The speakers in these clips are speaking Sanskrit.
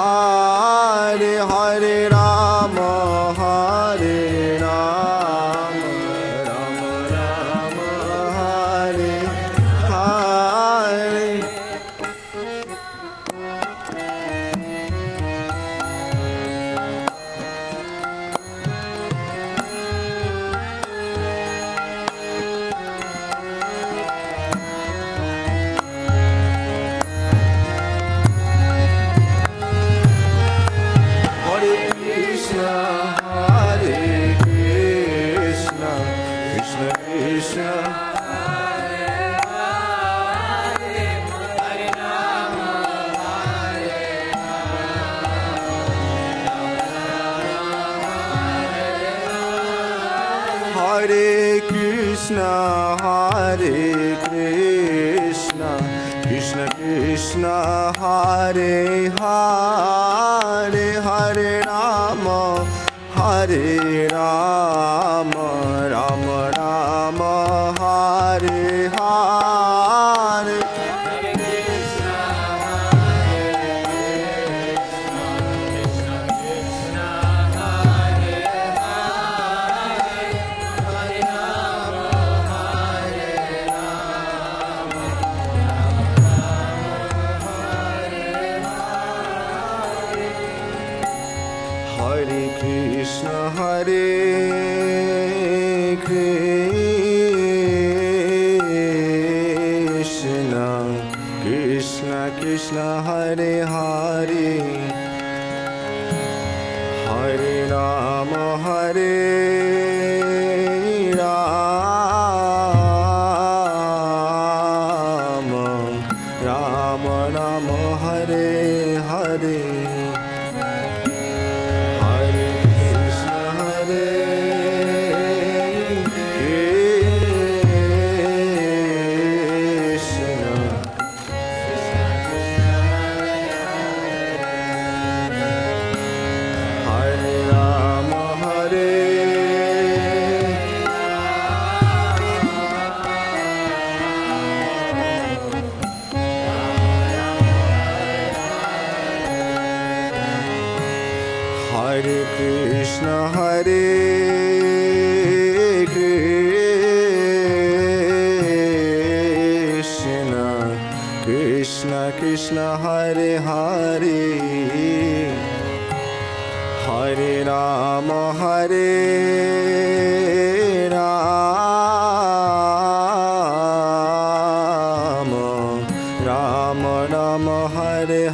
Uh, हरे हरे हरे राम हरे राम। राम राम हरे हरे।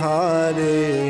हारे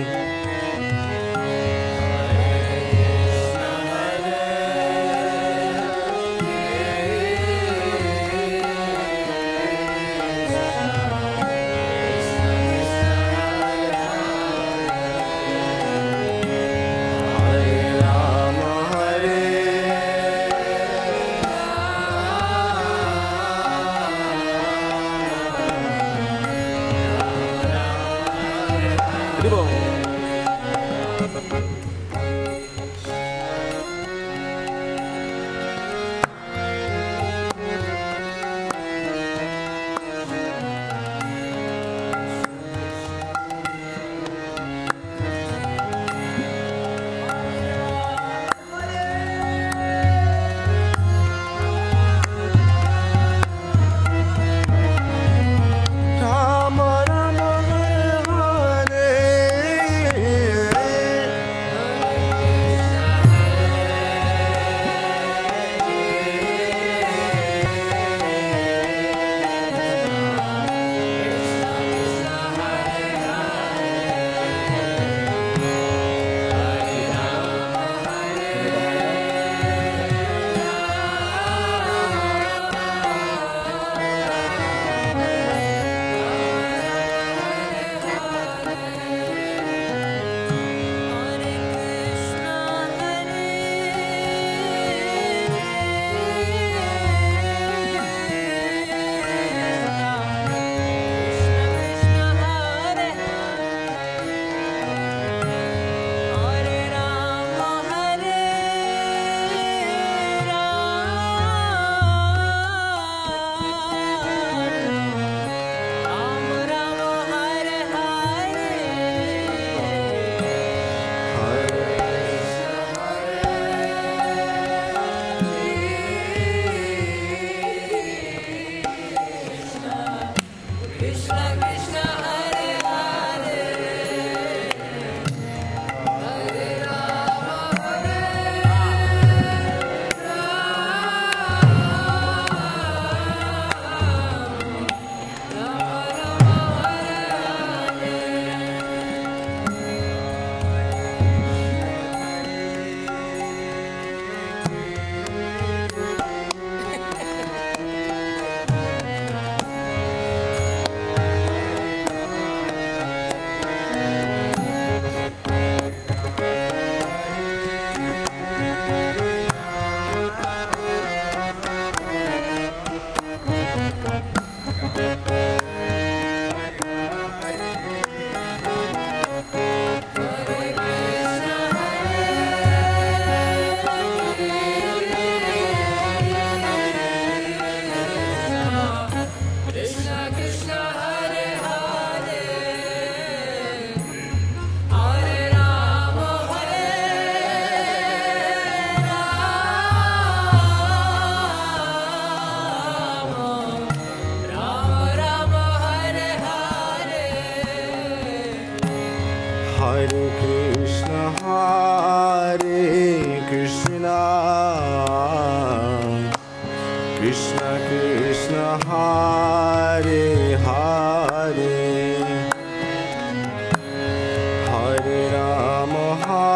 怕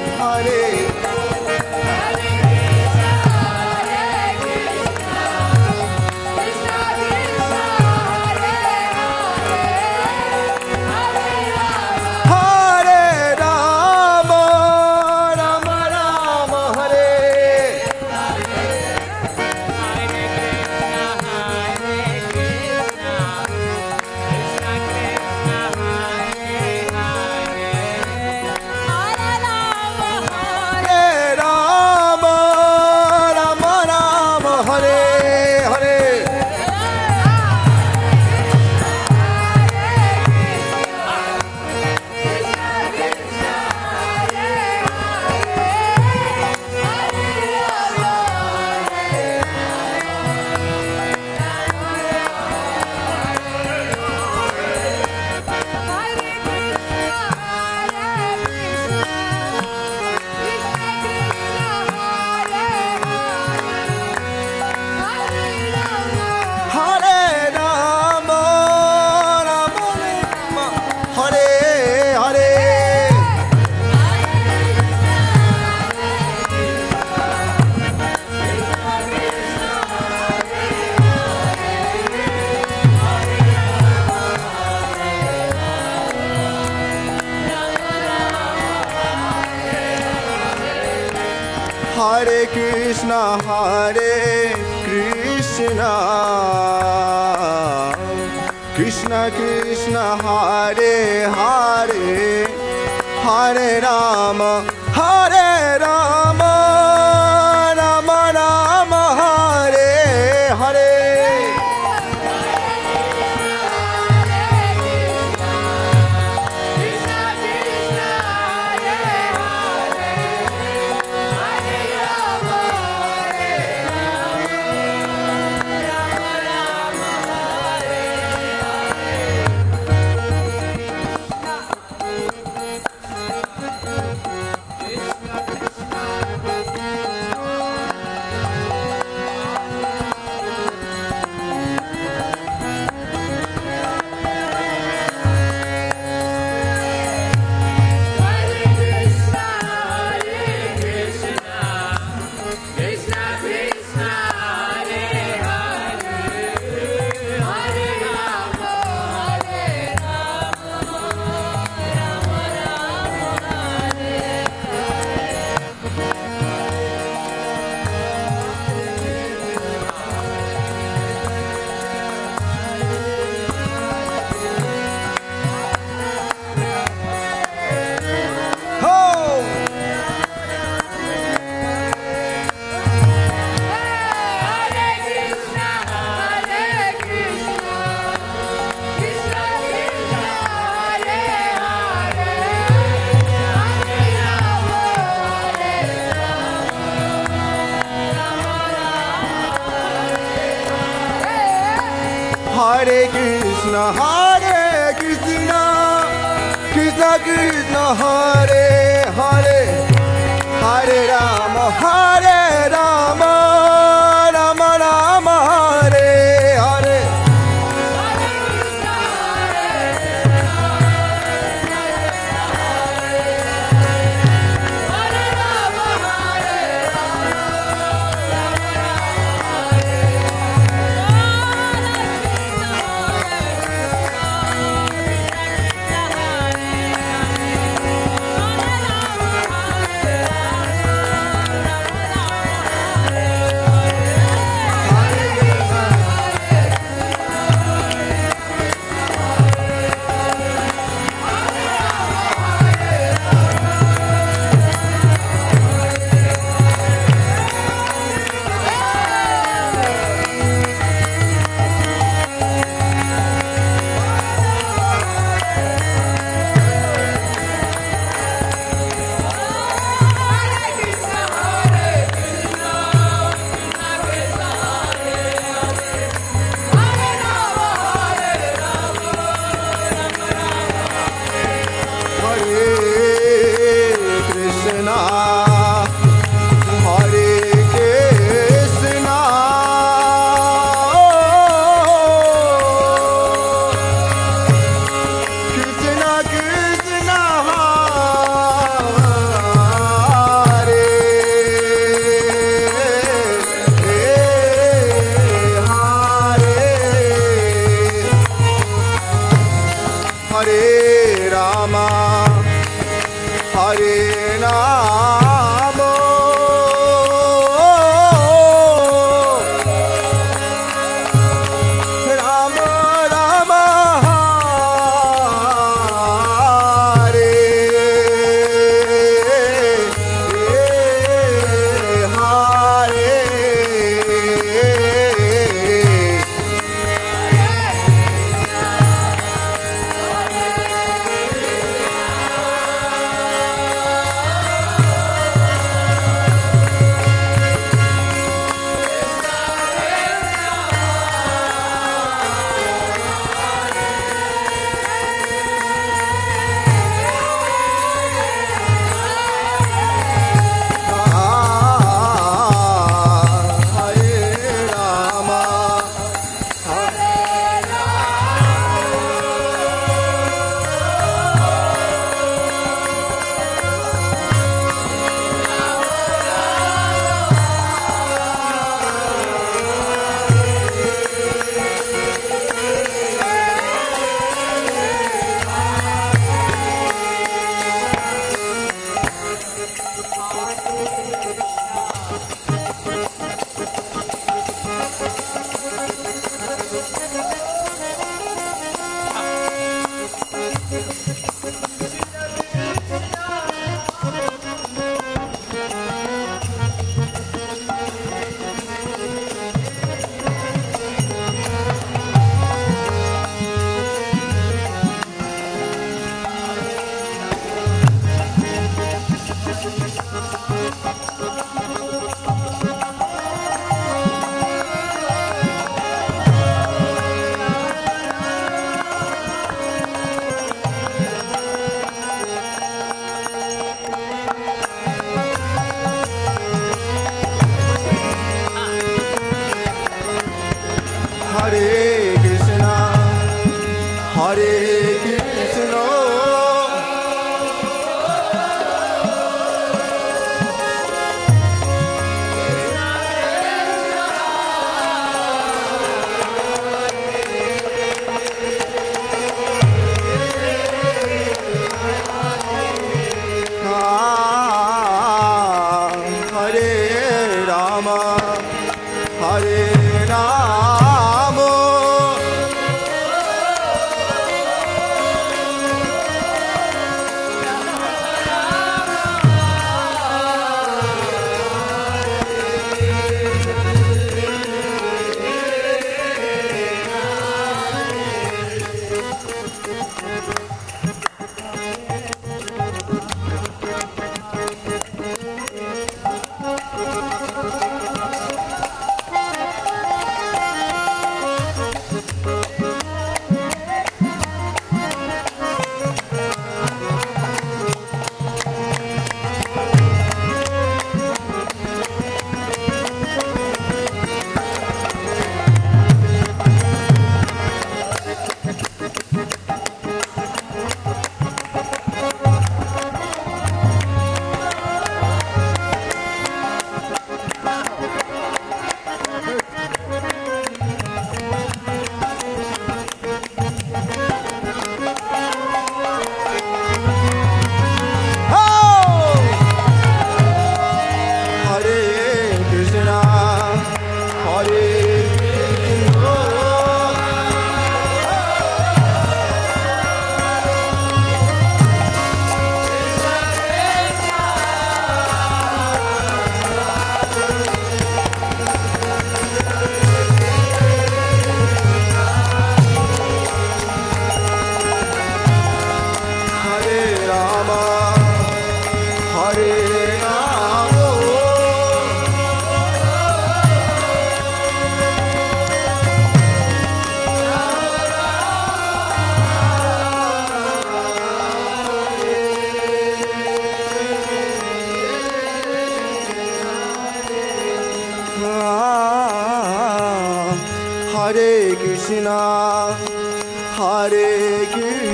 Hare Rama Hare Rama.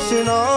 pushing on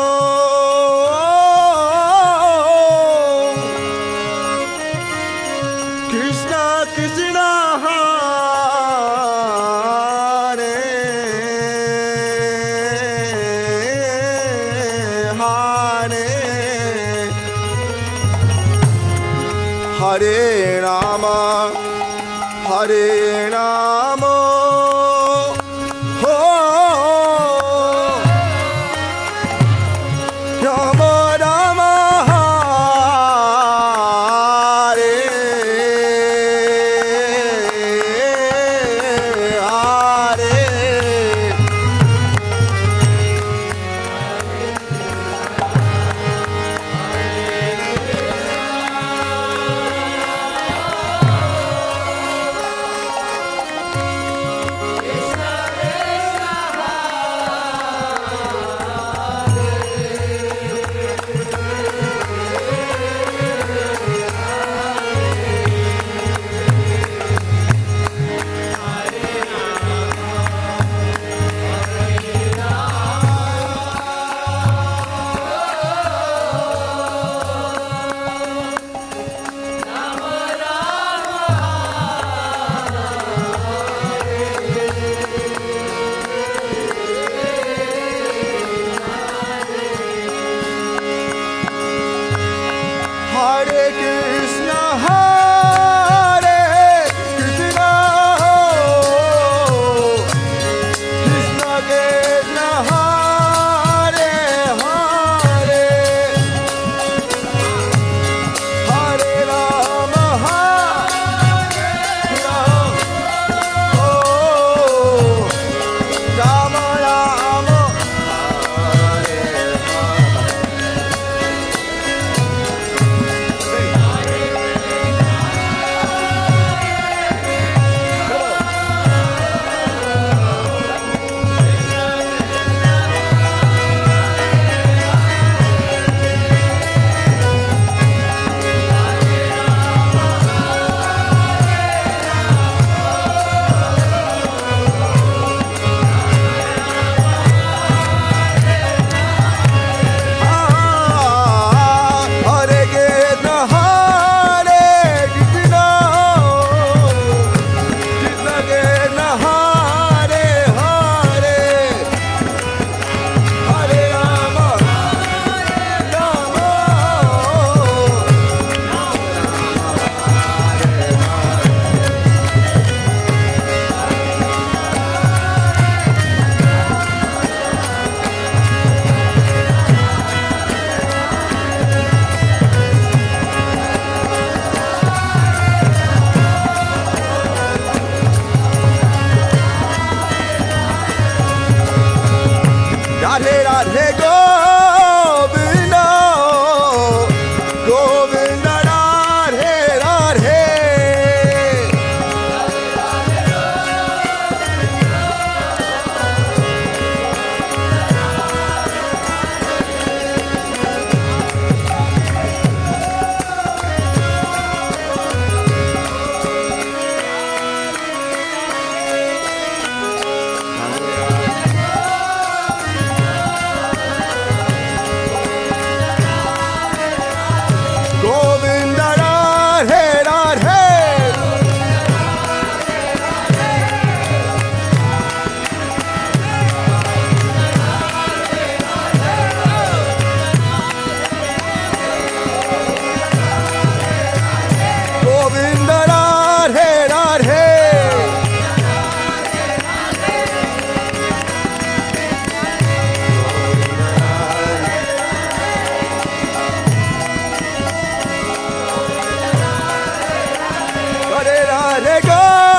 Hare Hare Hare